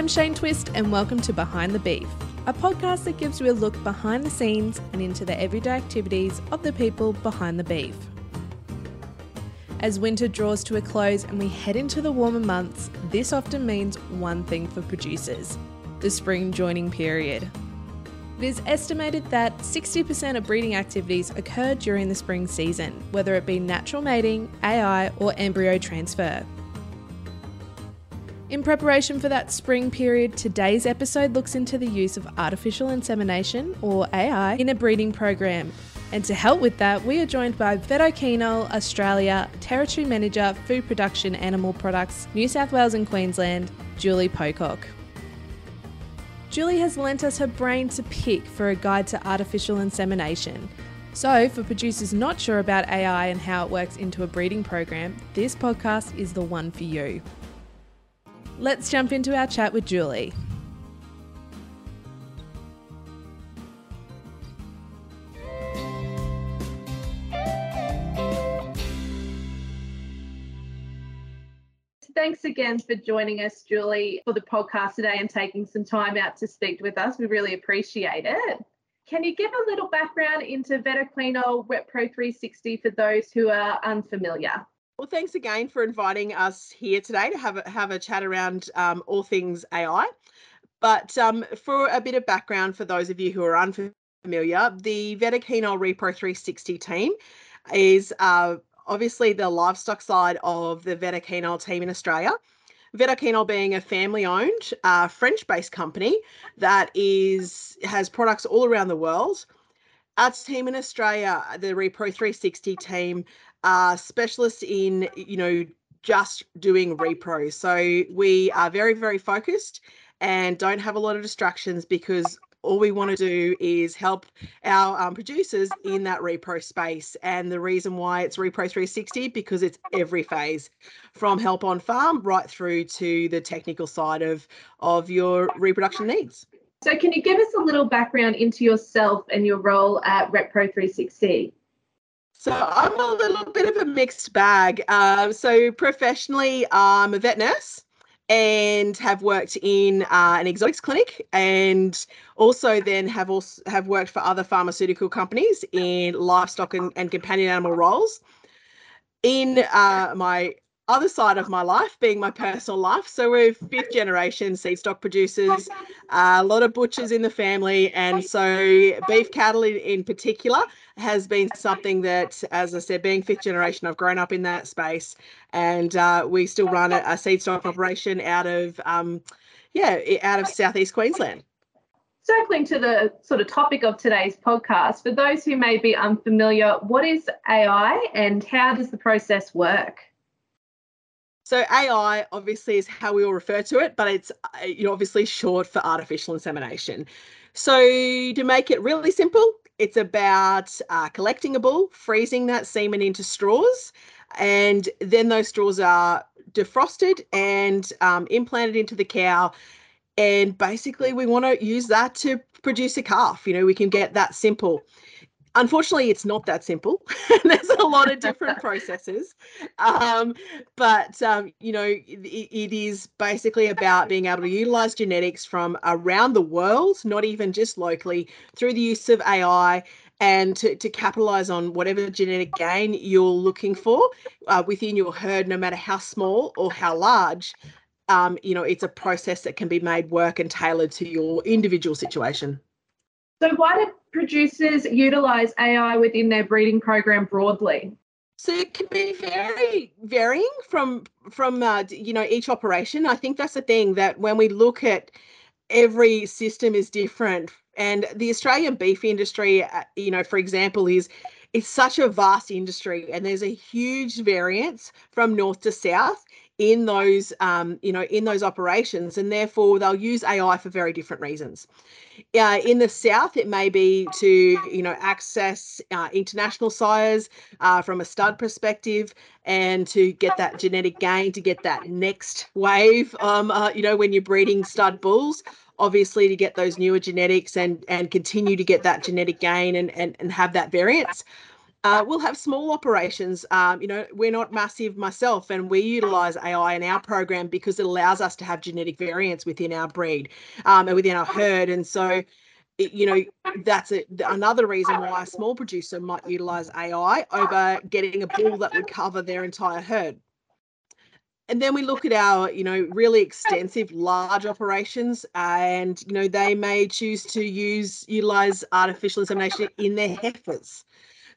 I'm Shane Twist, and welcome to Behind the Beef, a podcast that gives you a look behind the scenes and into the everyday activities of the people behind the beef. As winter draws to a close and we head into the warmer months, this often means one thing for producers the spring joining period. It is estimated that 60% of breeding activities occur during the spring season, whether it be natural mating, AI, or embryo transfer. In preparation for that spring period, today's episode looks into the use of artificial insemination, or AI, in a breeding program. And to help with that, we are joined by Vetoquinol Australia Territory Manager, Food Production Animal Products, New South Wales and Queensland, Julie Pocock. Julie has lent us her brain to pick for a guide to artificial insemination. So, for producers not sure about AI and how it works into a breeding program, this podcast is the one for you. Let's jump into our chat with Julie. Thanks again for joining us, Julie, for the podcast today and taking some time out to speak with us. We really appreciate it. Can you give a little background into Vetoquinol Repro 360 for those who are unfamiliar? Well, thanks again for inviting us here today to have a, have a chat around um, all things AI. But um, for a bit of background for those of you who are unfamiliar, the Vetoquinol Repro 360 team is uh, obviously the livestock side of the Vetoquinol team in Australia. Vetoquinol being a family-owned uh, French-based company that is has products all around the world. Our team in Australia, the Repro 360 team, are specialists in, you know, just doing repro. So we are very, very focused and don't have a lot of distractions because all we want to do is help our um, producers in that repro space. And the reason why it's Repro 360 because it's every phase from help on farm right through to the technical side of of your reproduction needs. So, can you give us a little background into yourself and your role at Repro 360? So I'm a little bit of a mixed bag. Uh, so professionally, I'm a vet nurse and have worked in uh, an exotics clinic and also then have also have worked for other pharmaceutical companies in livestock and, and companion animal roles. In uh, my other side of my life being my personal life. So we're fifth generation seed stock producers, uh, a lot of butchers in the family. And so beef cattle in, in particular has been something that, as I said, being fifth generation, I've grown up in that space. And uh, we still run a, a, seed stock operation out of, um, yeah, out of Southeast Queensland. Circling to the sort of topic of today's podcast, for those who may be unfamiliar, what is AI and how does the process work? So AI obviously is how we all refer to it, but it's uh, you know obviously short for artificial insemination. So to make it really simple, it's about uh, collecting a bull, freezing that semen into straws, and then those straws are defrosted and um, implanted into the cow. And basically, we want to use that to produce a calf. You know, we can get that simple unfortunately it's not that simple. There's a lot of different processes. Um, but um, you know it, it is basically about being able to utilize genetics from around the world not even just locally through the use of ai and to, to capitalize on whatever genetic gain you're looking for uh, within your herd no matter how small or how large. Um, you know it's a process that can be made work and tailored to your individual situation so why do producers utilize AI within their breeding program broadly? So it can be very varying from from uh, you know each operation. I think that's the thing that when we look at every system is different, and the Australian beef industry, uh, you know, for example, is it's such a vast industry, and there's a huge variance from north to south in those um, you know in those operations and therefore they'll use ai for very different reasons. Uh, in the south it may be to you know access uh, international sires uh, from a stud perspective and to get that genetic gain to get that next wave um, uh, you know when you're breeding stud bulls obviously to get those newer genetics and and continue to get that genetic gain and and, and have that variance Uh, we'll have small operations. Um, you know, we're not massive myself, and we utilize AI in our program because it allows us to have genetic variance within our breed um, and within our herd. And so, it, you know, that's a, another reason why a small producer might utilize AI over getting a bull that would cover their entire herd and then we look at our you know really extensive large operations and you know they may choose to use utilize artificial insemination in their heifers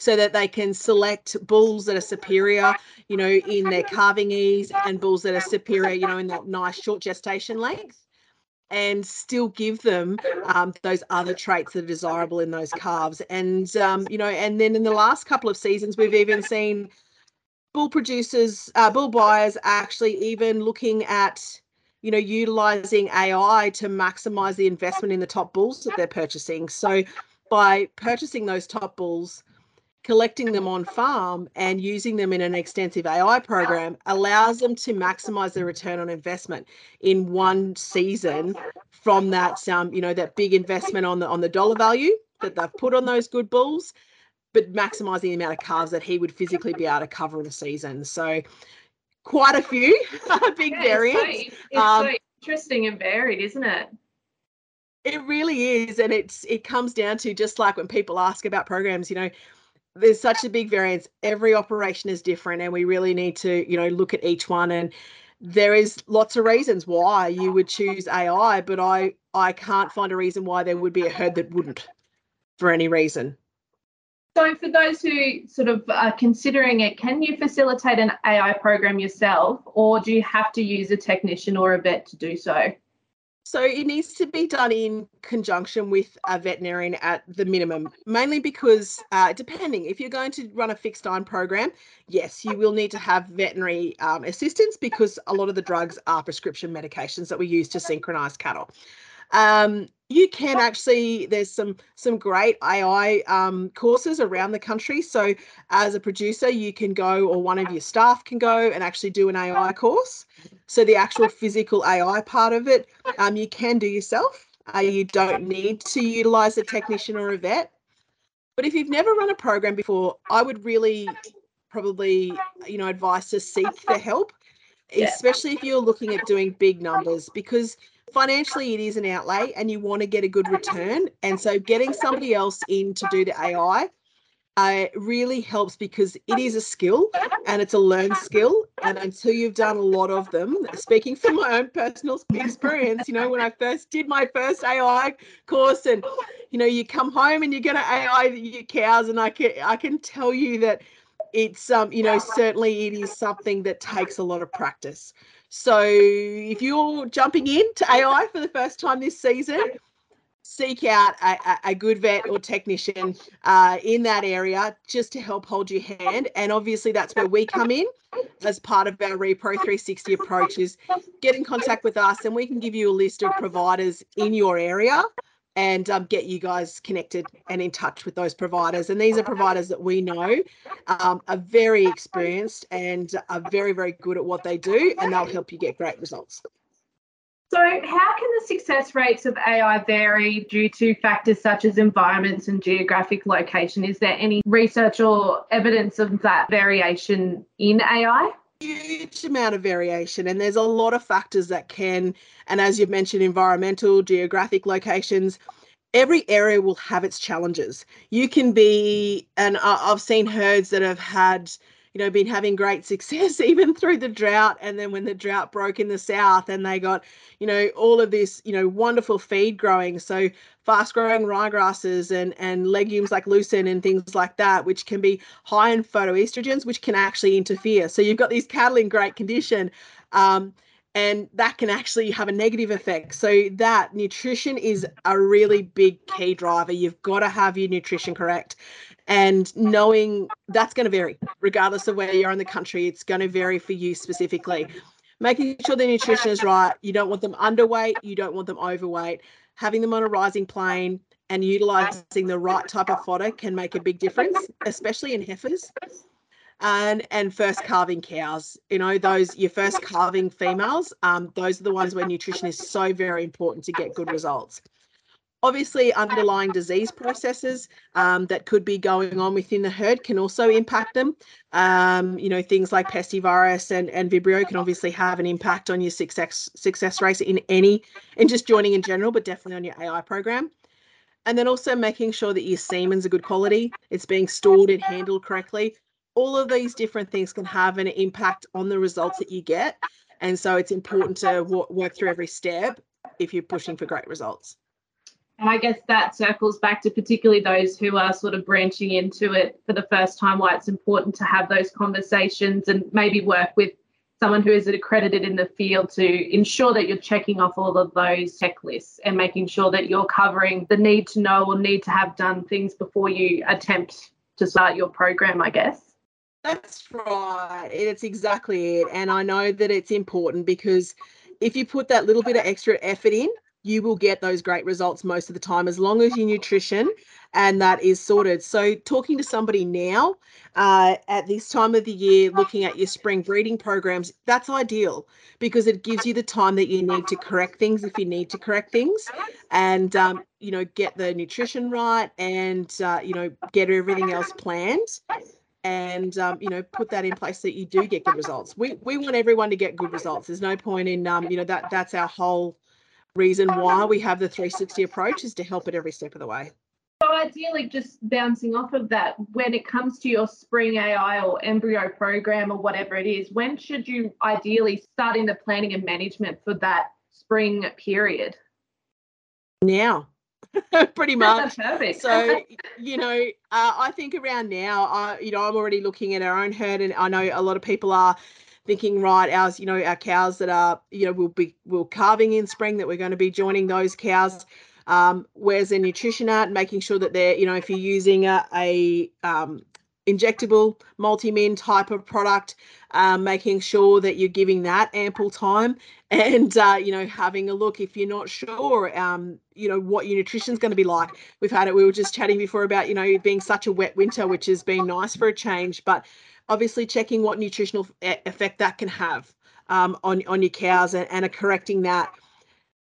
so that they can select bulls that are superior you know in their calving ease and bulls that are superior you know in that nice short gestation length and still give them um, those other traits that are desirable in those calves and um, you know and then in the last couple of seasons we've even seen bull producers, uh, bull buyers actually even looking at, you know, utilizing AI to maximize the investment in the top bulls that they're purchasing. So by purchasing those top bulls, collecting them on farm and using them in an extensive AI program allows them to maximize their return on investment in one season from that um, you know that big investment on the on the dollar value that they've put on those good bulls but maximizing the amount of calves that he would physically be able to cover in a season. So quite a few big yeah, variants. It's, so, it's um, so interesting and varied, isn't it? It really is, and it's it comes down to just like when people ask about programs, you know, there's such a big variance. Every operation is different, and we really need to, you know, look at each one. And there is lots of reasons why you would choose AI, but I I can't find a reason why there would be a herd that wouldn't, for any reason. So, for those who sort of are considering it, can you facilitate an AI program yourself, or do you have to use a technician or a vet to do so? So, it needs to be done in conjunction with a veterinarian at the minimum, mainly because, uh, depending, if you're going to run a fixed time program, yes, you will need to have veterinary um, assistance because a lot of the drugs are prescription medications that we use to synchronize cattle. Um, you can actually there's some some great ai um, courses around the country. So as a producer you can go or one of your staff can go and actually do an ai course. So the actual physical ai part of it um, you can do yourself. Uh, you don't need to utilize a technician or a vet. But if you've never run a program before i would really probably you know advise to seek the help especially if you're looking at doing big numbers because financially it is an outlay and you want to get a good return. And so getting somebody else in to do the AI uh, really helps because it is a skill and it's a learned skill. And until you've done a lot of them, speaking from my own personal experience, you know, when I first did my first AI course and, you know, you come home and you're going to AI your cows and I can, I can tell you that it's, um, you know, certainly it is something that takes a lot of practice. So if you're jumping into AI for the first time this season, seek out a, a good vet or technician uh, in that area just to help hold your hand. And obviously, that's where we come in as part of our Repro 360 approach is get in contact with us and we can give you a list of providers in your area and um, get you guys connected and in touch with those providers. And these are providers that we know um, are very experienced and are very, very good at what they do, and they'll help you get great results. So, how can the success rates of AI vary due to factors such as environments and geographic location? Is there any research or evidence of that variation in AI? Huge amount of variation and there's a lot of factors that can and as you've mentioned environmental geographic locations every area will have its challenges. You can be and i've seen herds that have had you know, been having great success even through the drought. And then when the drought broke in the south and they got, you know, all of this, you know, wonderful feed growing. So fast growing ryegrasses and, and legumes like lucerne and things like that, which can be high in phytoestrogens, which can actually interfere. So you've got these cattle in great condition. Um, and that can actually have a negative effect. So that nutrition is a really big key driver. You've got to have your nutrition correct and knowing that's going to vary regardless of where you are in the country it's going to vary for you specifically. Making sure the nutrition is right you don't want them underweight you don't want them overweight. Having them on a rising plane and utilizing the right type of fodder can make a big difference especially in heifers. And and first calving cows you know those your first calving females um, those are the ones where nutrition is so very important to get good results Obviously, underlying disease processes um, that could be going on within the herd can also impact them. Um, you know, things like pestivirus and, and Vibrio can obviously have an impact on your success success rate in any, in just joining in general, but definitely on your AI program. And then also making sure that your semen's a good quality, it's being stored and handled correctly. All of these different things can have an impact on the results that you get. And so it's important to work through every step if you're pushing for great results. And I guess that circles back to particularly those who are sort of branching into it for the first time, why it's important to have those conversations and maybe work with someone who is accredited in the field to ensure that you're checking off all of those checklists and making sure that you're covering the need to know or need to have done things before you attempt to start your program, I guess. That's right. It's exactly it. And I know that it's important because if you put that little bit of extra effort in, you will get those great results most of the time as long as your nutrition and that is sorted. So, talking to somebody now uh, at this time of the year, looking at your spring breeding programs, that's ideal because it gives you the time that you need to correct things if you need to correct things, and um, you know get the nutrition right and uh, you know get everything else planned and um, you know put that in place so that you do get good results. We we want everyone to get good results. There's no point in um, you know that that's our whole reason why we have the 360 approach is to help at every step of the way. So ideally, just bouncing off of that, when it comes to your spring AI or embryo program or whatever it is, when should you ideally start in the planning and management for that spring period? Now. pretty much. Perfect. so, you know, uh, I think around now, I, you know, I'm already looking at our own herd, and I know a lot of people are thinking, right, ours, you know, our cows that are, you know, we'll be we'll calving in spring that we're going to be joining those cows. Um, where's their nutrition at? Making sure that they're, you know, if you're using a, a um, injectable Multimin type of product um, making sure that you're giving that ample time and uh, you know having a look. If you're not sure um, you know what your nutrition's going to be like we've had it we were just chatting before about you know being such a wet winter which has been nice for a change but obviously checking what nutritional effect that can have um, on on your cows and, and correcting that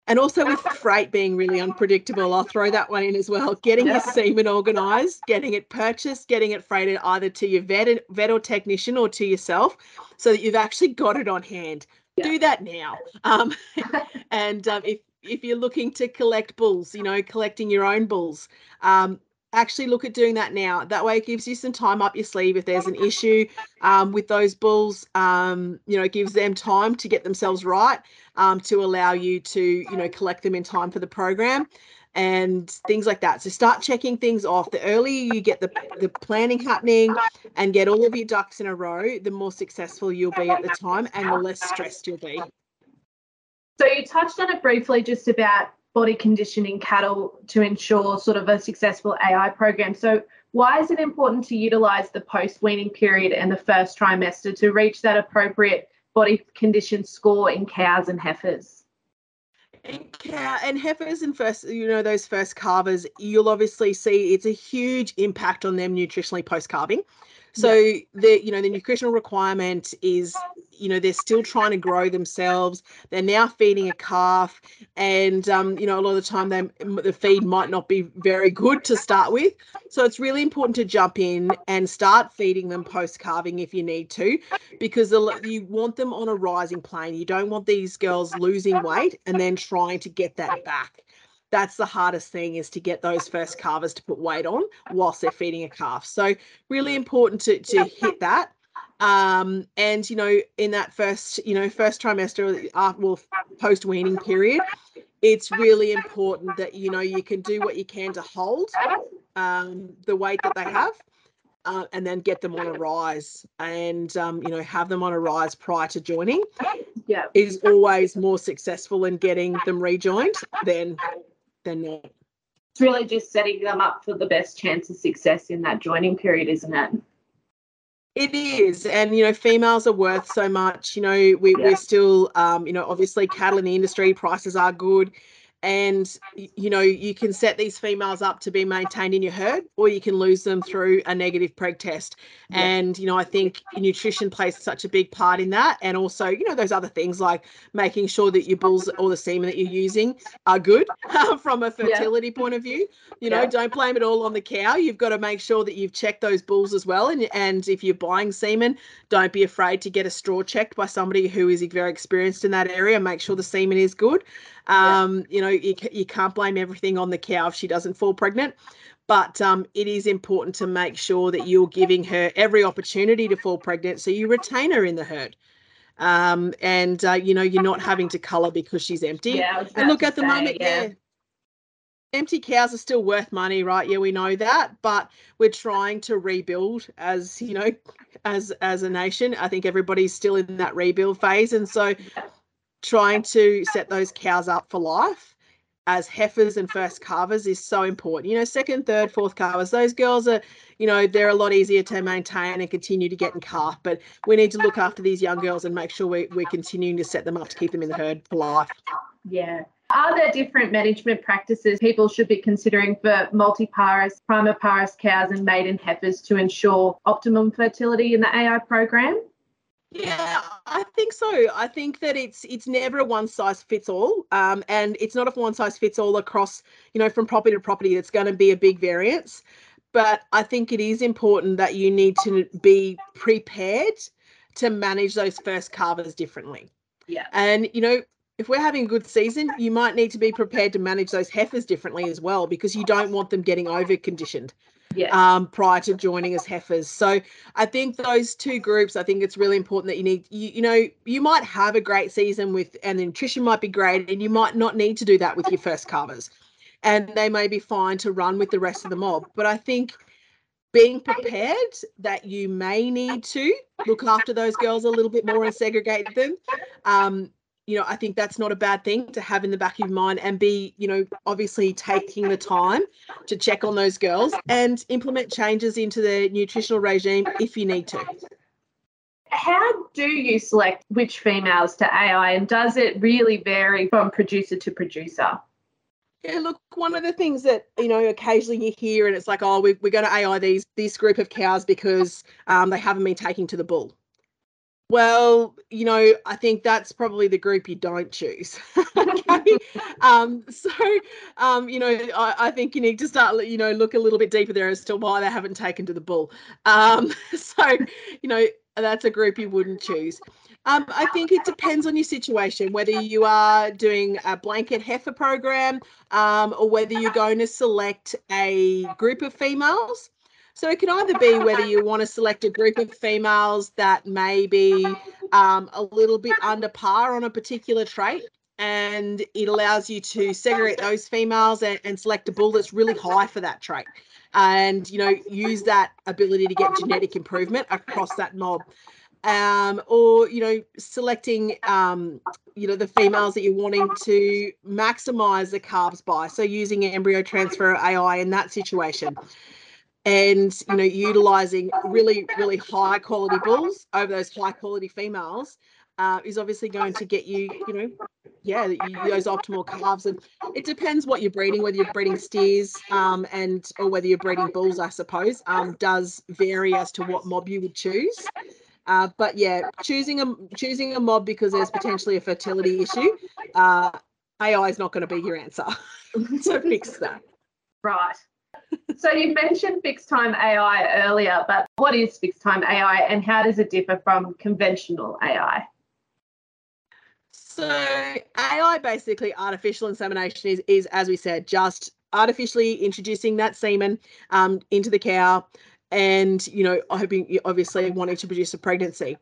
and also with freight being really unpredictable, I'll throw that one in as well. Getting yeah. your semen organised, getting it purchased, getting it freighted either to your vet, vet or technician or to yourself, so that you've actually got it on hand. Yeah. Do that now. Um, and um, if if you're looking to collect bulls, you know, collecting your own bulls, um, actually look at doing that now. That way, it gives you some time up your sleeve if there's an issue um, with those bulls. Um, you know, gives them time to get themselves right um, to allow you to, you know, collect them in time for the program and things like that. So start checking things off. The earlier you get the the planning happening and get all of your ducks in a row, the more successful you'll be at the time and the less stressed you'll be. So you touched on it briefly just about body conditioning cattle to ensure sort of a successful AI program. So, why is it important to utilize the post weaning period and the first trimester to reach that appropriate body condition score in cows and heifers? And cow and heifers and first, you know, those first calvers, you'll obviously see it's a huge impact on them nutritionally post calving. So yeah. the you know the nutritional requirement is you know they're still trying to grow themselves. They're now feeding a calf, and um, you know a lot of the time they the feed might not be very good to start with. So it's really important to jump in and start feeding them post calving if you need to, because you want them on a rising plane. You don't want these girls losing weight and then trying to get that back that's the hardest thing is to get those first calvers to put weight on whilst they're feeding a calf. So really important to to hit that. Um, and you know, in that first, you know, first trimester, uh, well, post weaning period, it's really important that you know you can do what you can to hold um, the weight that they have. Uh, and then get them on a rise and um, you know have them on a rise prior to joining yeah is always more successful in getting them rejoined than than not. It's really just setting them up for the best chance of success in that joining period, isn't it? It is, and you know, females are worth so much. You know, we, yeah. we're still, um, you know, obviously cattle in the industry prices are good, and you know you can set these females up to be maintained in your herd or you can lose them through a negative preg test yeah. and you know i think nutrition plays such a big part in that and also you know those other things like making sure that your bulls or the semen that you're using are good from a fertility yeah. point of view you know yeah. don't blame it all on the cow you've got to make sure that you've checked those bulls as well and and if you're buying semen don't be afraid to get a straw checked by somebody who is very experienced in that area make sure the semen is good um. You know, you, you can't blame everything on the cow if she doesn't fall pregnant. But um, it is important to make sure that you're giving her every opportunity to fall pregnant so you retain her in the herd. Um, and, uh, you know, you're not having to colour because she's empty. Yeah, and look, at the say, moment, yeah. yeah empty cows are still worth money right yeah we know that but we're trying to rebuild as you know as as a nation i think everybody's still in that rebuild phase and so trying to set those cows up for life as heifers and first calvers is so important. You know, second, third, fourth calvers, those girls are, you know, they're a lot easier to maintain and continue to get in calf. But we need to look after these young girls and make sure we, we're continuing to set them up to keep them in the herd for life. Yeah. Are there different management practices people should be considering for multiparous, primiparous cows and maiden heifers to ensure optimum fertility in the AI program? Yeah, I think so. I think that it's it's never a one size fits all, um, and it's not a one size fits all across, you know, from property to property. It's going to be a big variance, but I think it is important that you need to be prepared to manage those first calvers differently. Yeah, and you know, if we're having a good season, you might need to be prepared to manage those heifers differently as well because you don't want them getting over conditioned yeah. um, prior to joining as heifers. So I think those two groups, I think it's really important that you need, you, you know, you might have a great season with, and the nutrition might be great, and you might not need to do that with your first calvers. And they may be fine to run with the rest of the mob. But I think being prepared that you may need to look after those girls a little bit more and segregate them um, you know, I think that's not a bad thing to have in the back of your mind and be, you know, obviously taking the time to check on those girls and implement changes into their nutritional regime if you need to. How do you select which females to AI and does it really vary from producer to producer? Yeah, look, one of the things that you know occasionally you hear, and it's like, oh, we, we're going to AI these this group of cows because um, they haven't been taking to the bull. Well, you know, I think that's probably the group you don't choose. okay. um, so, um, you know, I, I, think you need to start, you know, look a little bit deeper there as to why they haven't taken to the bull. Um, so, you know, that's a group you wouldn't choose. Um, I think it depends on your situation, whether you are doing a blanket heifer program um, or whether you're going to select a group of females so it can either be whether you want to select a group of females that may be um, a little bit under par on a particular trait, and it allows you to segregate those females and, and select a bull that's really high for that trait, and you know use that ability to get genetic improvement across that mob. Um, or you know selecting um, you know the females that you're wanting to maximize the calves by. So using embryo transfer ai in that situation and you know utilizing really really high quality bulls over those high quality females uh, is obviously going to get you you know yeah those optimal calves. And it depends what you're breeding whether you're breeding steers um, and or whether you're breeding bulls i suppose um, does vary as to what mob you would choose. Uh, but yeah choosing a choosing a mob because there's potentially a fertility issue uh, ai is not going to be your answer so fix that. Right so you mentioned fixed time AI earlier, but what is fixed time AI and how does it differ from conventional AI? So AI basically artificial insemination is, is as we said, just artificially introducing that semen um, into the cow and you know hoping obviously wanting to produce a pregnancy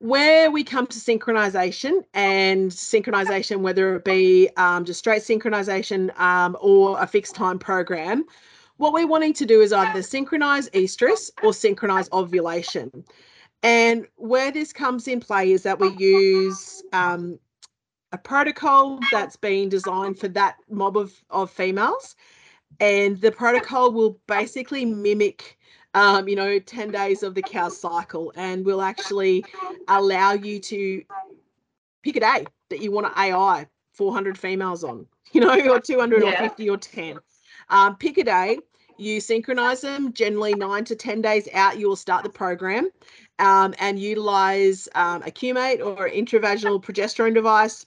where we come to synchronization and synchronization whether it be um, just straight synchronization um, or a fixed time program what we're wanting to do is either synchronize estrus or synchronize ovulation. And where this comes in play is that we use um, a protocol that's been designed for that mob of, of females. And the protocol will basically mimic, um, you know, 10 days of the cow cycle and will actually allow you to pick a day that you want to AI 400 females on, you know, or 250 yeah. or 10. Um, pick a day, you synchronize them generally nine to 10 days out, you will start the program um, and utilize um, a Cue-Mate or intravaginal progesterone device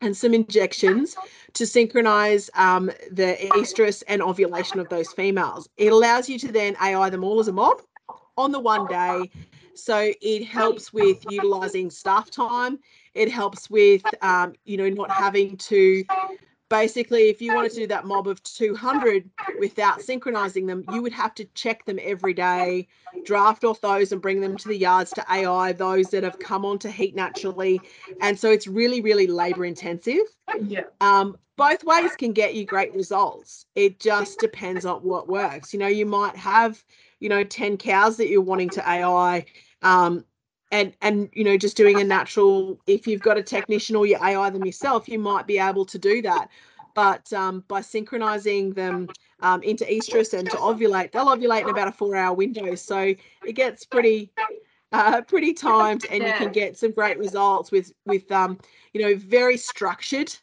and some injections to synchronize um, the estrus and ovulation of those females. It allows you to then AI them all as a mob on the one day. So it helps with utilizing staff time. It helps with, um, you know, not having to basically, if you wanted to do that mob of 200 without synchronizing them, you would have to check them every day, draft off those and bring them to the yards to AI, those that have come on to heat naturally. And so it's really, really labor intensive. Yeah. Um, both ways can get you great results. It just depends on what works. You know, you might have, you know, 10 cows that you're wanting to AI. Um, and and you know just doing a natural if you've got a technician or you ai them yourself you might be able to do that. But um, by synchronizing them um, into estrus and to ovulate they'll ovulate in about a four hour window. So it gets pretty uh, pretty timed and you can get some great results with with um, you know very structured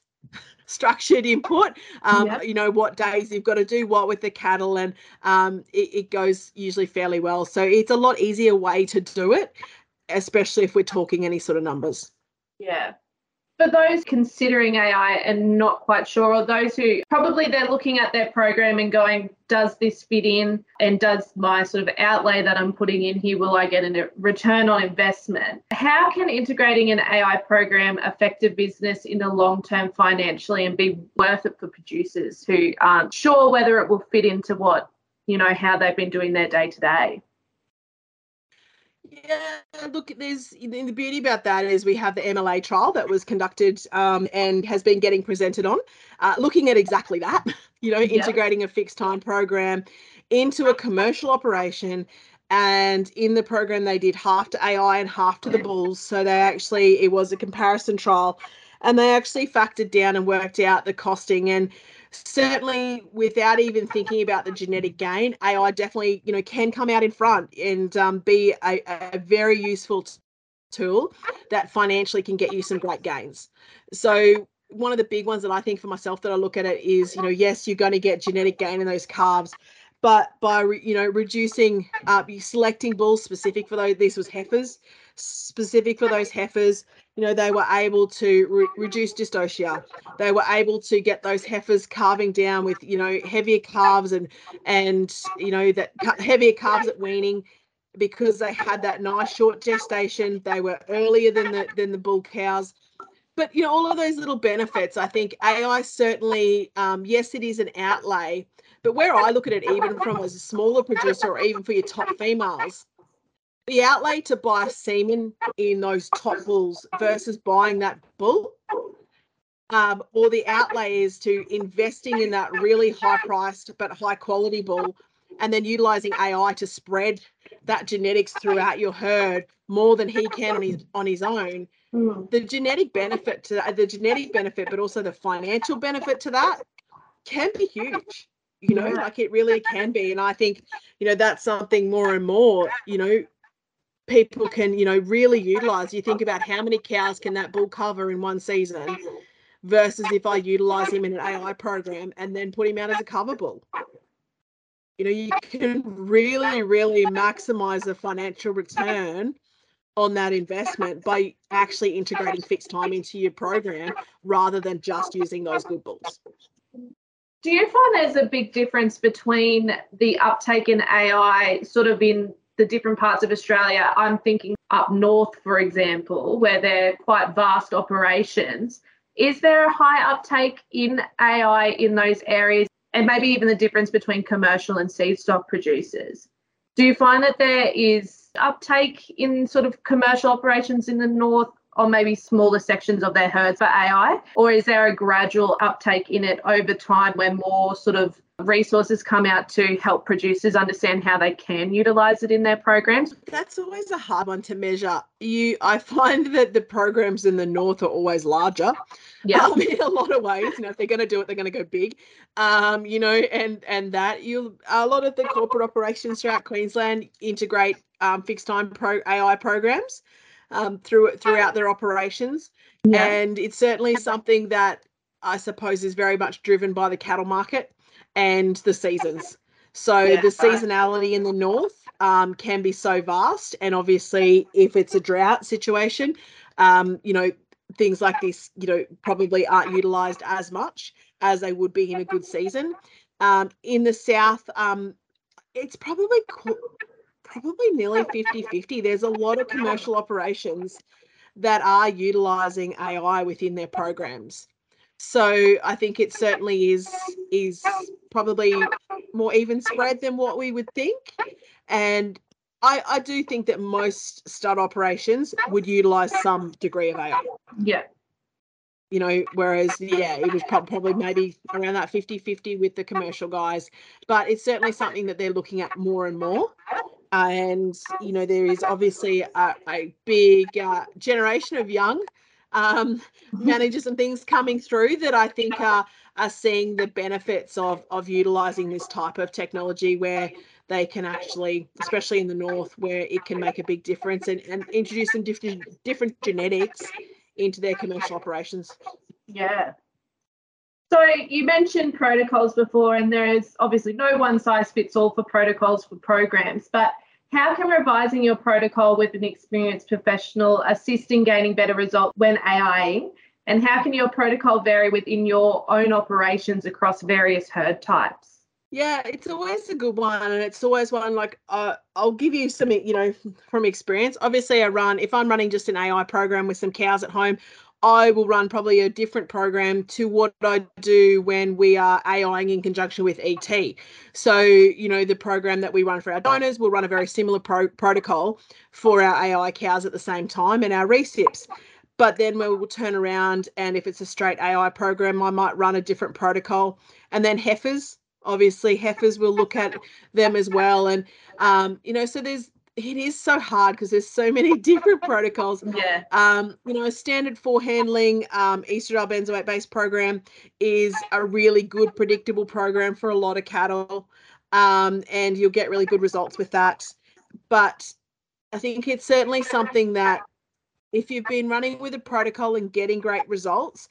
structured input. Um, yep. you know what days you've got to do what with the cattle and um, it, it, goes usually fairly well. So it's a lot easier way to do it especially if we're talking any sort of numbers. Yeah. For those considering AI and not quite sure, or those who probably they're looking at their program and going, does this fit in? And does my sort of outlay that I'm putting in here, will I get a return on investment? How can integrating an AI program affect a business in the long term financially and be worth it for producers who aren't sure whether it will fit into what, you know, how they've been doing their day to day? Yeah, look, there's the beauty about that is we have the MLA trial that was conducted um, and has been getting presented on, uh, looking at exactly that. You know, integrating a fixed time program into a commercial operation. And in the program, they did half to AI and half to the bulls. So they actually, it was a comparison trial, and they actually factored down and worked out the costing and certainly without even thinking about the genetic gain, AI definitely, you know, can come out in front and um, be a, a very useful t- tool that financially can get you some great gains. So one of the big ones that I think for myself that I look at it is, you know, yes, you're going to get genetic gain in those calves, but by you know reducing, uh, selecting bulls specific for those, this was heifers, specific for those heifers, you know, they were able to re- reduce dystocia. They were able to get those heifers calving down with, you know, heavier calves and, and you know, that heavier calves at weaning because they had that nice short gestation. They were earlier than the than the bull cows. But you know, all of those little benefits, I think AI certainly, um, yes, it is an outlay. But where I look at it, even from as a smaller producer or even for your top females, the outlay to buy semen in those top bulls versus buying that bull um, or the outlay is to investing in that really high priced but high quality bull and then utilizing AI to spread that genetics throughout your herd more than he can on his on his own. Mm. The genetic benefit to that, the genetic benefit, but also the financial benefit to that can be huge. You know, yeah. like it really can be. And I think, you know, that's something more and more, you know, people can, you know, really utilize. You think about how many cows can that bull cover in one season versus if I utilize him in an AI program and then put him out as a cover bull. You know, you can really, really maximize the financial return on that investment by actually integrating fixed time into your program rather than just using those good bulls. Do you find there's a big difference between the uptake in AI sort of in the different parts of Australia. I'm thinking up north, for example, where they're quite vast operations. Is there a high uptake in AI in those areas? And maybe even the difference between commercial and seed stock producers. Do you find that there is uptake in sort of commercial operations in the north or maybe smaller sections of their herds for AI? Or is there a gradual uptake in it over time where more sort of resources come out to help producers understand how they can utilize it in their programs? That's always a hard one to measure. You I find that the programs in the north are always larger. Yeah. Um, in a lot of ways. You know, if they're gonna do it, they're gonna go big. Um, you know, and and that you a lot of the corporate operations throughout Queensland integrate um, fixed time pro AI programs um, through throughout their operations. Yeah. And it's certainly something that I suppose, is very much driven by the cattle market and the seasons. So Yeah. the seasonality in the north um, can be so vast, and obviously, if it's a drought situation, um, you know things like this, you know, probably aren't utilised as much as they would be in a good season. Um, in the south, um, it's probably probably nearly 50-50. There's a lot of commercial operations that are utilising AI within their programs. So I think it certainly is is probably more even spread than what we would think. And I, I do think that most stud operations would utilize some degree of AI. Yeah. You know, whereas, yeah, it was probably maybe around that 50 50 with the commercial guys. But it's certainly something that they're looking at more and more. And, you know, there is obviously a, a big uh, generation of young um, managers and things coming through that I think are are seeing the benefits of of utilizing this type of technology where they can actually, especially in the north, where it can make a big difference and, and introduce some different different genetics into their commercial operations. Yeah. So you mentioned protocols before, and there is obviously no one size fits all for protocols for programs, but how can revising your protocol with an experienced professional assist in gaining better results when AIing? And how can your protocol vary within your own operations across various herd types? Yeah, it's always a good one, and it's always one like uh, I'll give you some, you know, from experience. Obviously, I run if I'm running just an AI program with some cows at home, I will run probably a different program to what I do when we are AIing in conjunction with ET. So, you know, the program that we run for our donors will run a very similar pro- protocol for our AI cows at the same time and our recips. But then we will turn around, and if it's a straight AI program, I might run a different protocol. And then heifers, obviously, heifers will look at them as well. And, um, you know, so there's, it is so hard because there's so many different protocols. Yeah. Um, you know, a standard for handling um, estradiol benzoate based program is a really good, predictable program for a lot of cattle, um, and you'll get really good results with that. But I think it's certainly something that if you've been running with a protocol and getting great results,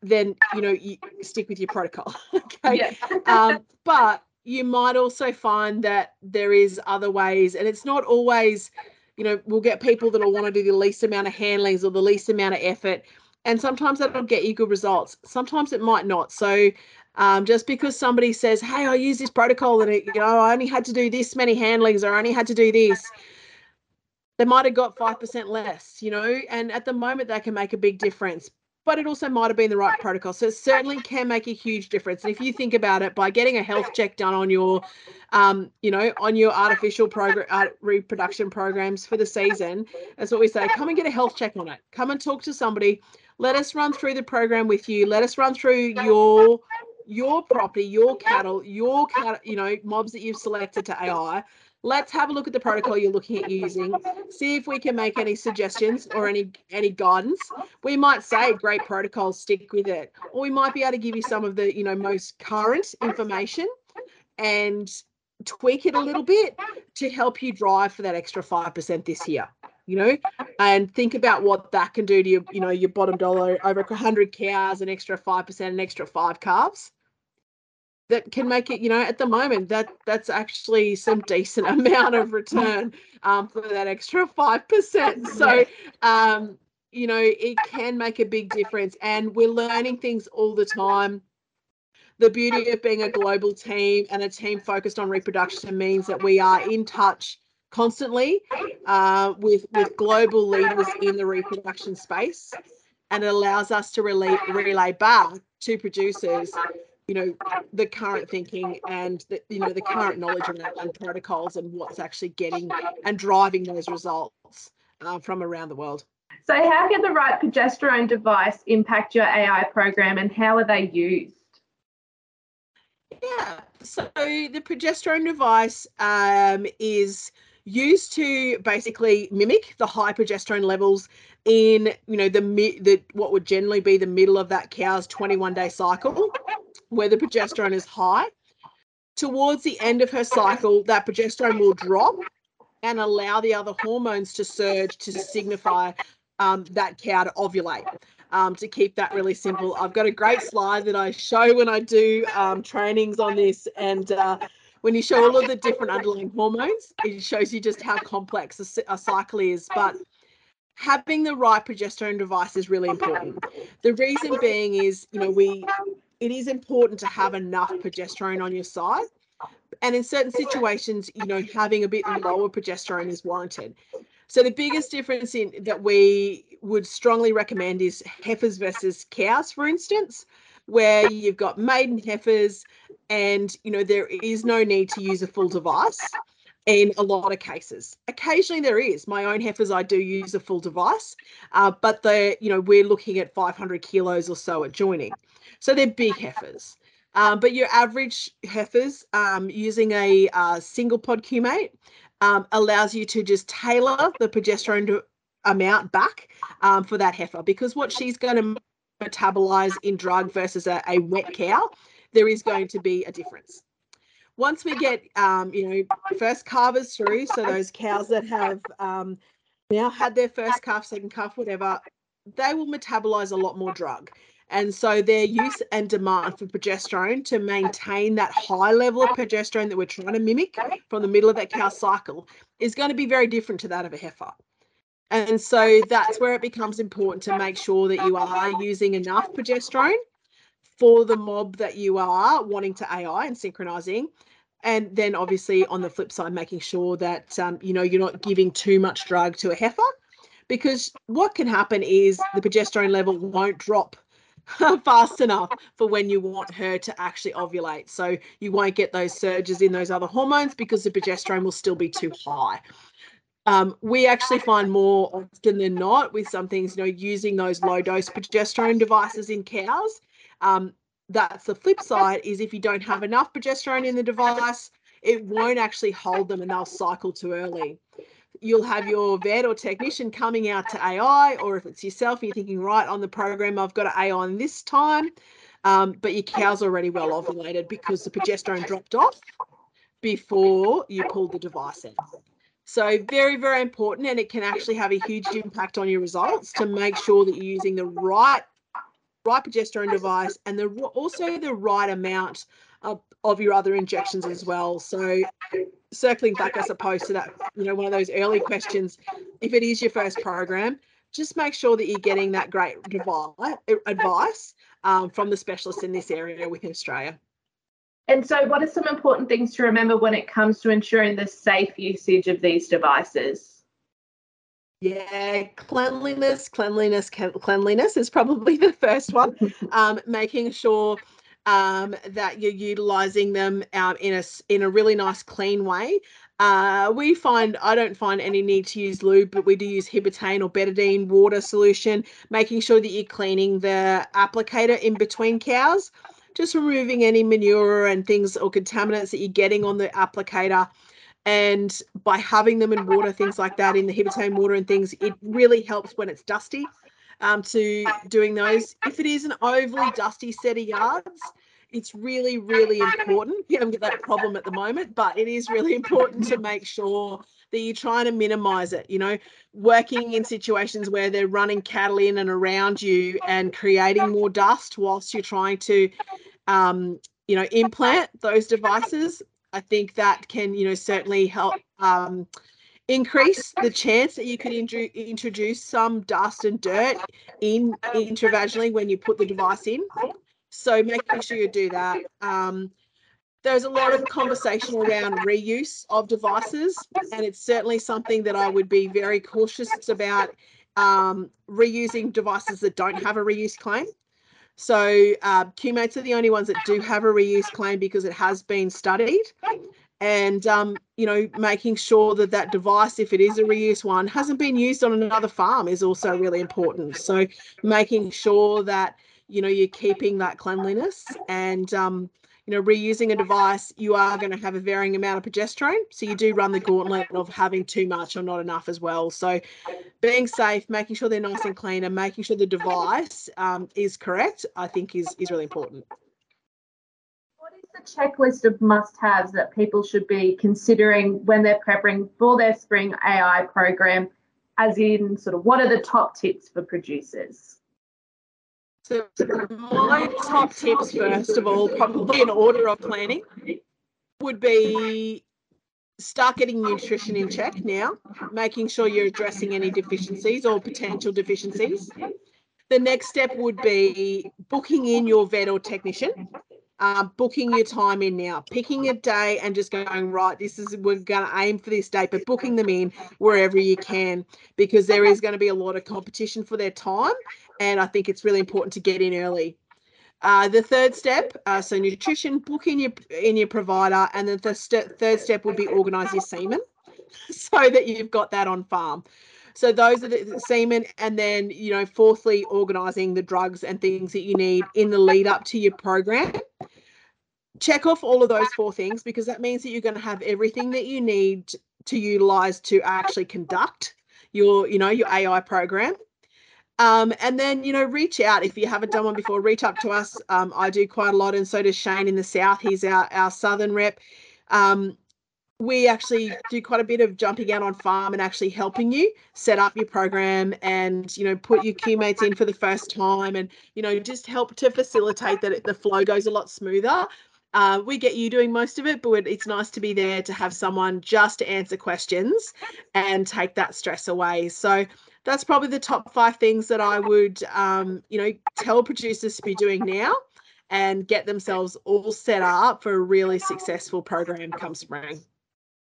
then you know you stick with your protocol. okay. Yeah. Um, but you might also find that there is other ways, and it's not always, you know, we'll get people that'll want to do the least amount of handlings or the least amount of effort, and sometimes that'll get you good results. Sometimes it might not. So. Um, just because somebody says, "Hey, I use this protocol and it, you know I only had to do this many handlings or I only had to do this," they might have got five percent less, you know. And at the moment, that can make a big difference but it also might have been the right protocol. So it certainly can make a huge difference. And if you think about it, by getting a health check done on your, um, you know, on your artificial program, uh, reproduction programs for the season, that's what we say. Come and get a health check on it. Come and talk to somebody. Let us run through the program with you. Let us run through your your property, your cattle, your cat, you know, mobs that you've selected to AI. Let's have a look at the protocol you're looking at using. See if we can make any suggestions or any any guidance. We might say great protocol, stick with it, or we might be able to give you some of the you know most current information and tweak it a little bit to help you drive for that extra five percent this year. You know, and think about what that can do to your you know your bottom dollar over 100 cows, an extra five percent, an extra five calves that can make it you know at the moment that that's actually some decent amount of return um, for that extra 5% so um, you know it can make a big difference and we're learning things all the time. The beauty of being a global team and a team focused on reproduction means that we are in touch constantly uh, with with global leaders in the reproduction space and it allows us to relay relay back to producers you know the current thinking and the you know the current knowledge and, and protocols and what's actually getting and driving those results uh, from around the world So, how can the right progesterone device impact your AI program and how are they used? yeah so the progesterone device um, is used to basically mimic the high progesterone levels in you know the the what would generally be the middle of that cow's 21 day cycle where the progesterone is high. Towards the end of her cycle, that progesterone will drop and allow the other hormones to surge to signify um, that cow to ovulate. um, to keep that really simple. I've got a great slide that I show when I do um, trainings on this, and uh, when you show all of the different underlying hormones, it shows you just how complex a, a cycle is. But having the right progesterone device is really important. The reason being is, you know, we it is important to have enough progesterone on your side. And in certain situations, you know, having a bit lower progesterone is warranted. So the biggest difference in that we would strongly recommend is heifers versus cows, for instance, where you've got maiden heifers and you know there is no need to use a full device in a lot of cases. Occasionally there is. My own heifers, I do use a full device, uh, but the you know we're looking at 500 kilos or so at joining, so they're big heifers. Um, but your average heifers um, using a uh, single pod Cue-Mate um, allows you to just tailor the progesterone amount back um, for that heifer because what she's going to metabolize in drug versus a, a, wet cow, there is going to be a difference. Once we get, um, you know, first calvers through, so those cows that have um, now had their first calf, second calf, whatever, they will metabolize a lot more drug. And so their use and demand for progesterone to maintain that high level of progesterone that we're trying to mimic from the middle of that cow cycle is going to be very different to that of a heifer. And so that's where it becomes important to make sure that you are using enough progesterone for the mob that you are wanting to AI and synchronizing. And then obviously on the flip side, making sure that um, you know you're not giving too much drug to a heifer because what can happen is the progesterone level won't drop fast enough for when you want her to actually ovulate. So you won't get those surges in those other hormones because the progesterone will still be too high. Um, we actually find more often than not with some things, you know, using those low dose progesterone devices in cows. Um, that's the flip side is if you don't have enough progesterone in the device, it won't actually hold them and they'll cycle too early you'll have your vet or technician coming out to AI, or if it's yourself, you're thinking, right, on the program, I've got to AI on this time, um, but your cow's already well ovulated because the progesterone dropped off before you pulled the device in. So very, very important, and it can actually have a huge impact on your results to make sure that you're using the right, right progesterone device and the also the right amount of, your other injections as well. So circling back, I suppose, to that, you know, one of those early questions, if it is your first program, just make sure that you're getting that great advice um, from the specialists in this area within Australia. And so, what are some important things to remember when it comes to ensuring the safe usage of these devices? Yeah, cleanliness, cleanliness, cleanliness is probably the first one. Um, making sure um, that you're utilizing them um, in a in a really nice clean way. Uh, we find I don't find any need to use lube, but we do use Hibitane or betadine water solution, making sure that you're cleaning the applicator in between cows, just removing any manure and things or contaminants that you're getting on the applicator. And by having them in water, things like that, in the Hibitane water and things, it really helps when it's dusty um, to doing those. If it is an overly dusty set of yards, it's really, really important. You haven't got that problem at the moment, but it is really important to make sure that you're trying to minimize it. You know, working in situations where they're running cattle in and around you and creating more dust whilst you're trying to, um, you know, implant those devices. I think that can, you know, certainly help um, increase the chance that you could introduce some dust and dirt in intravaginally when you put the device in. So making sure you do that. Um, there's a lot of conversation around reuse of devices, and it's certainly something that I would be very cautious about um, reusing devices that don't have a reuse claim. So uh, Cue-Mates are the only ones that do have a reuse claim because it has been studied and um, you know making sure that that device if it is a reuse one hasn't been used on another farm is also really important. So making sure that you know you're keeping that cleanliness and um, you know reusing a device you are going to have a varying amount of progesterone. So you do run the gauntlet of having too much or not enough as well. So being safe making sure they're nice and clean and making sure the device um, is correct i think is is really important checklist of must haves that people should be considering when they're preparing for their spring AI program, as in, sort of, what are the top tips for producers? So my top tips, first of all, probably in order of planning, would be start getting nutrition in check now, making sure you're addressing any deficiencies or potential deficiencies. The next step would be booking in your vet or technician, uh, booking your time in now, picking a day and just going, right, this is, we're going to aim for this date, but booking them in wherever you can because there is going to be a lot of competition for their time. And I think it's really important to get in early. Uh, the third step, uh, so nutrition, book in your in your provider, and then the st- third step would be organise your semen, so that you've got that on farm. So those are the semen, and then you know, fourthly, organising the drugs and things that you need in the lead up to your program. Check off all of those four things because that means that you're going to have everything that you need to utilise to actually conduct your, you know, your AI program. Um, and then, you know, reach out if you haven't done one before, reach up to us. Um, I do quite a lot, and so does Shane in the South. He's our, our Southern rep. Um, we actually do quite a bit of jumping out on farm and actually helping you set up your program and you know put your mates in for the first time and you know just help to facilitate that it, the flow goes a lot smoother uh, we get you doing most of it, but it's nice to be there to have someone just to answer questions and take that stress away. So that's probably the top five things that I would, um, you know, tell producers to be doing now and get themselves all set up for a really successful program come spring.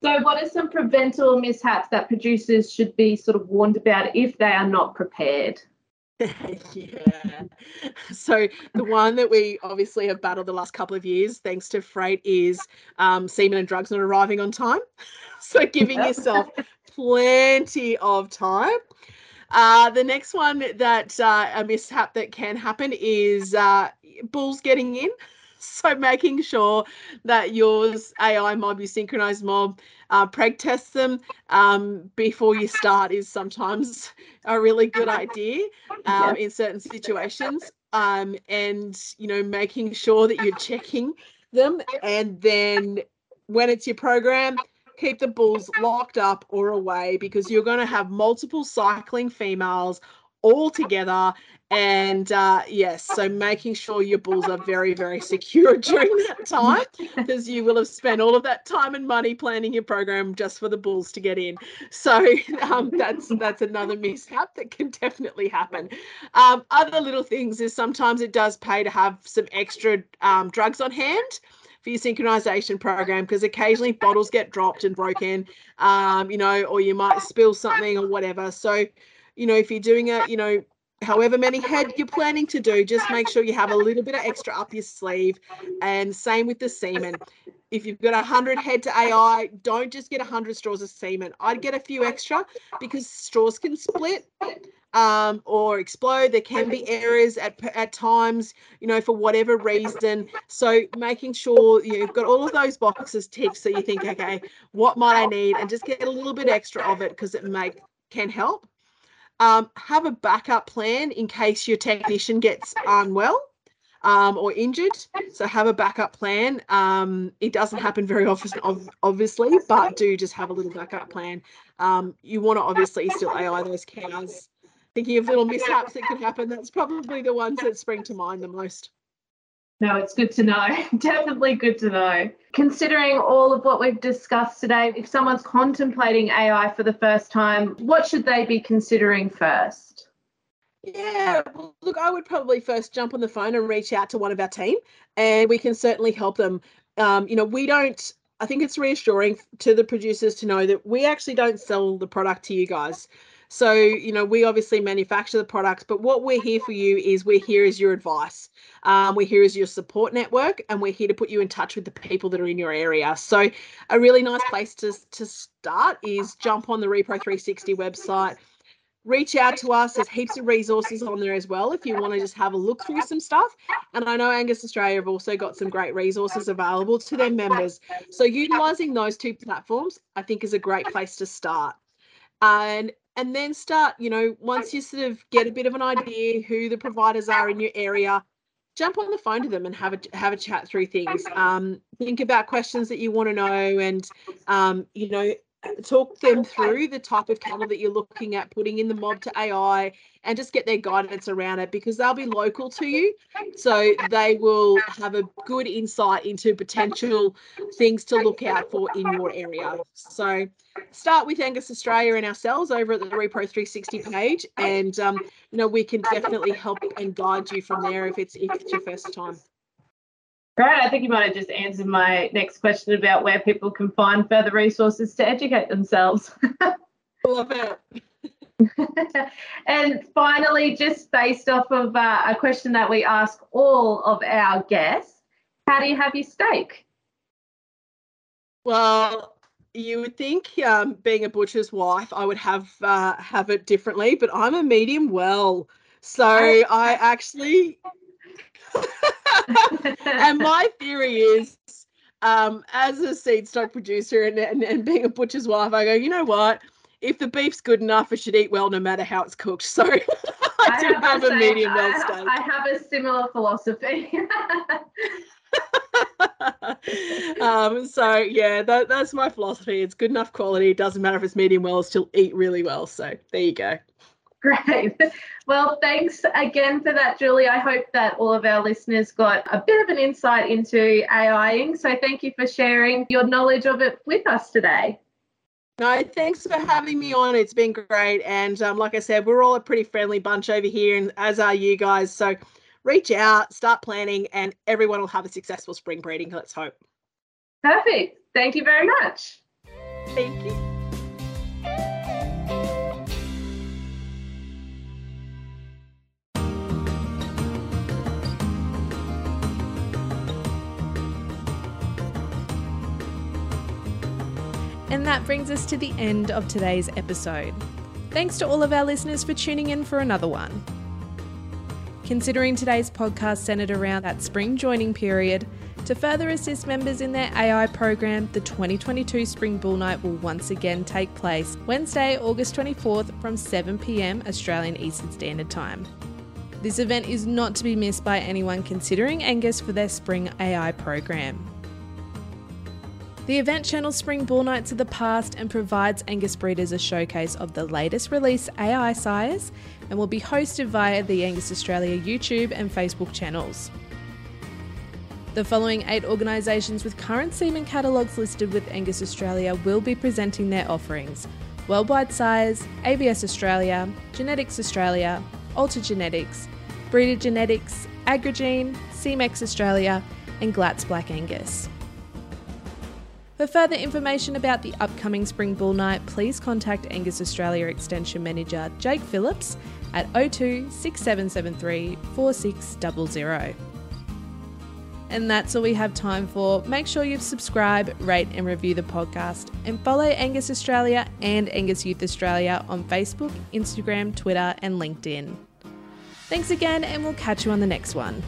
So, what are some preventable mishaps that producers should be sort of warned about if they are not prepared? yeah. So the one that we obviously have battled the last couple of years, thanks to freight, is um, semen and drugs not arriving on time. So giving yourself plenty of time uh, the next one that uh, a mishap that can happen is uh, bulls getting in. So making sure that yours AI mob, your synchronized mob, uh, preg test them um, before you start is sometimes a really good idea um, in certain situations. Um, and you know, making sure that you're checking them, and then when it's your program, keep the bulls locked up or away because you're going to have multiple cycling females all together and uh, yes so making sure your bulls are very very secure during that time because you will have spent all of that time and money planning your program just for the bulls to get in so um, that's that's another mishap that can definitely happen um, other little things is sometimes it does pay to have some extra um, drugs on hand for your synchronization program because occasionally bottles get dropped and broken, um, you know, or you might spill something or whatever. So, you know, if you're doing it, you know, however many head you're planning to do, just make sure you have a little bit of extra up your sleeve. And same with the semen. If you've got a hundred head to AI, don't just get a hundred straws of semen. I'd get a few extra because straws can split um, or explode. There can be errors at at times, you know, for whatever reason. So making sure you've got all of those boxes ticked, so you think, okay, what might I need, and just get a little bit extra of it because it may can help. Um, have a backup plan in case your technician gets unwell um, or injured. So have a backup plan. Um, it doesn't happen very often, obviously, but do just have a little backup plan. Um, you want to obviously still AI those cows thinking of little mishaps that could happen, that's probably the ones that spring to mind the most. No, it's good to know. Definitely good to know. Considering all of what we've discussed today, if someone's contemplating AI for the first time, what should they be considering first? Yeah, look, I would probably first jump on the phone and reach out to one of our team, and we can certainly help them. Um, you know, we don't I think it's reassuring to the producers to know that we actually don't sell the product to you guys. So, you know, we obviously manufacture the products, but what we're here for you is we're here as your advice. Um, we're here as your support network, and we're here to put you in touch with the people that are in your area. So, a really nice place to, to start is jump on the Repro 360 website. Reach out to us. There's heaps of resources on there as well if you want to just have a look through some stuff. And I know Angus Australia have also got some great resources available to their members. So, utilizing those two platforms, I think, is a great place to start. And and then start, you know, once you sort of get a bit of an idea who the providers are in your area, jump on the phone to them and have a have a chat through things. Um, think about questions that you want to know, and um, you know, talk them through the type of cattle that you're looking at putting in the mob to AI and just get their guidance around it because they'll be local to you. So they will have a good insight into potential things to look out for in your area. So start with Angus Australia and ourselves over at the Repro 360 page and um, you know we can definitely help and guide you from there if it's if it's your first time. Great. I think you might have just answered my next question about where people can find further resources to educate themselves. Love it. and finally, just based off of uh, a question that we ask all of our guests, how do you have your steak? Well, you would think, um, being a butcher's wife, I would have uh, have it differently, but I'm a medium well, so I actually and my theory is, um, as a seed stock producer and, and, and being a butcher's wife, I go, you know what? If the beef's good enough, it should eat well no matter how it's cooked. So I, I do have, have a medium well steak. I have a similar philosophy. um, so yeah, that, that's my philosophy. It's good enough quality. It doesn't matter if it's medium well, it still eat really well. So there you go. Great. Well, thanks again for that, Julie. I hope that all of our listeners got a bit of an insight into AIing. So thank you for sharing your knowledge of it with us today. No, thanks for having me on. It's been great. And um, like I said, we're all a pretty friendly bunch over here, and as are you guys. So reach out, start planning, and everyone will have a successful spring breeding. Let's hope. Perfect. Thank you very much. Thank you. And that brings us to the end of today's episode. Thanks to all of our listeners for tuning in for another one. Considering today's podcast centered around that spring joining period, to further assist members in their AI program, the 2022 Spring Bull Night will once again take place Wednesday, August 24th from 7pm Australian Eastern Standard Time. This event is not to be missed by anyone considering Angus for their spring AI program. The event channels Spring Bull Nights of the past and provides Angus breeders a showcase of the latest release AI sires and will be hosted via the Angus Australia YouTube and Facebook channels. The following eight organisations with current semen catalogues listed with Angus Australia will be presenting their offerings Worldwide Sires, ABS Australia, Genetics Australia, Alta Genetics, Breeder Genetics, Agrigene, Semex Australia, and Glatz Black Angus. For further information about the upcoming Spring Bull Night, please contact Angus Australia Extension Manager Jake Phillips at 02 6773 4600. And that's all we have time for. Make sure you subscribe, rate, and review the podcast. And follow Angus Australia and Angus Youth Australia on Facebook, Instagram, Twitter, and LinkedIn. Thanks again, and we'll catch you on the next one.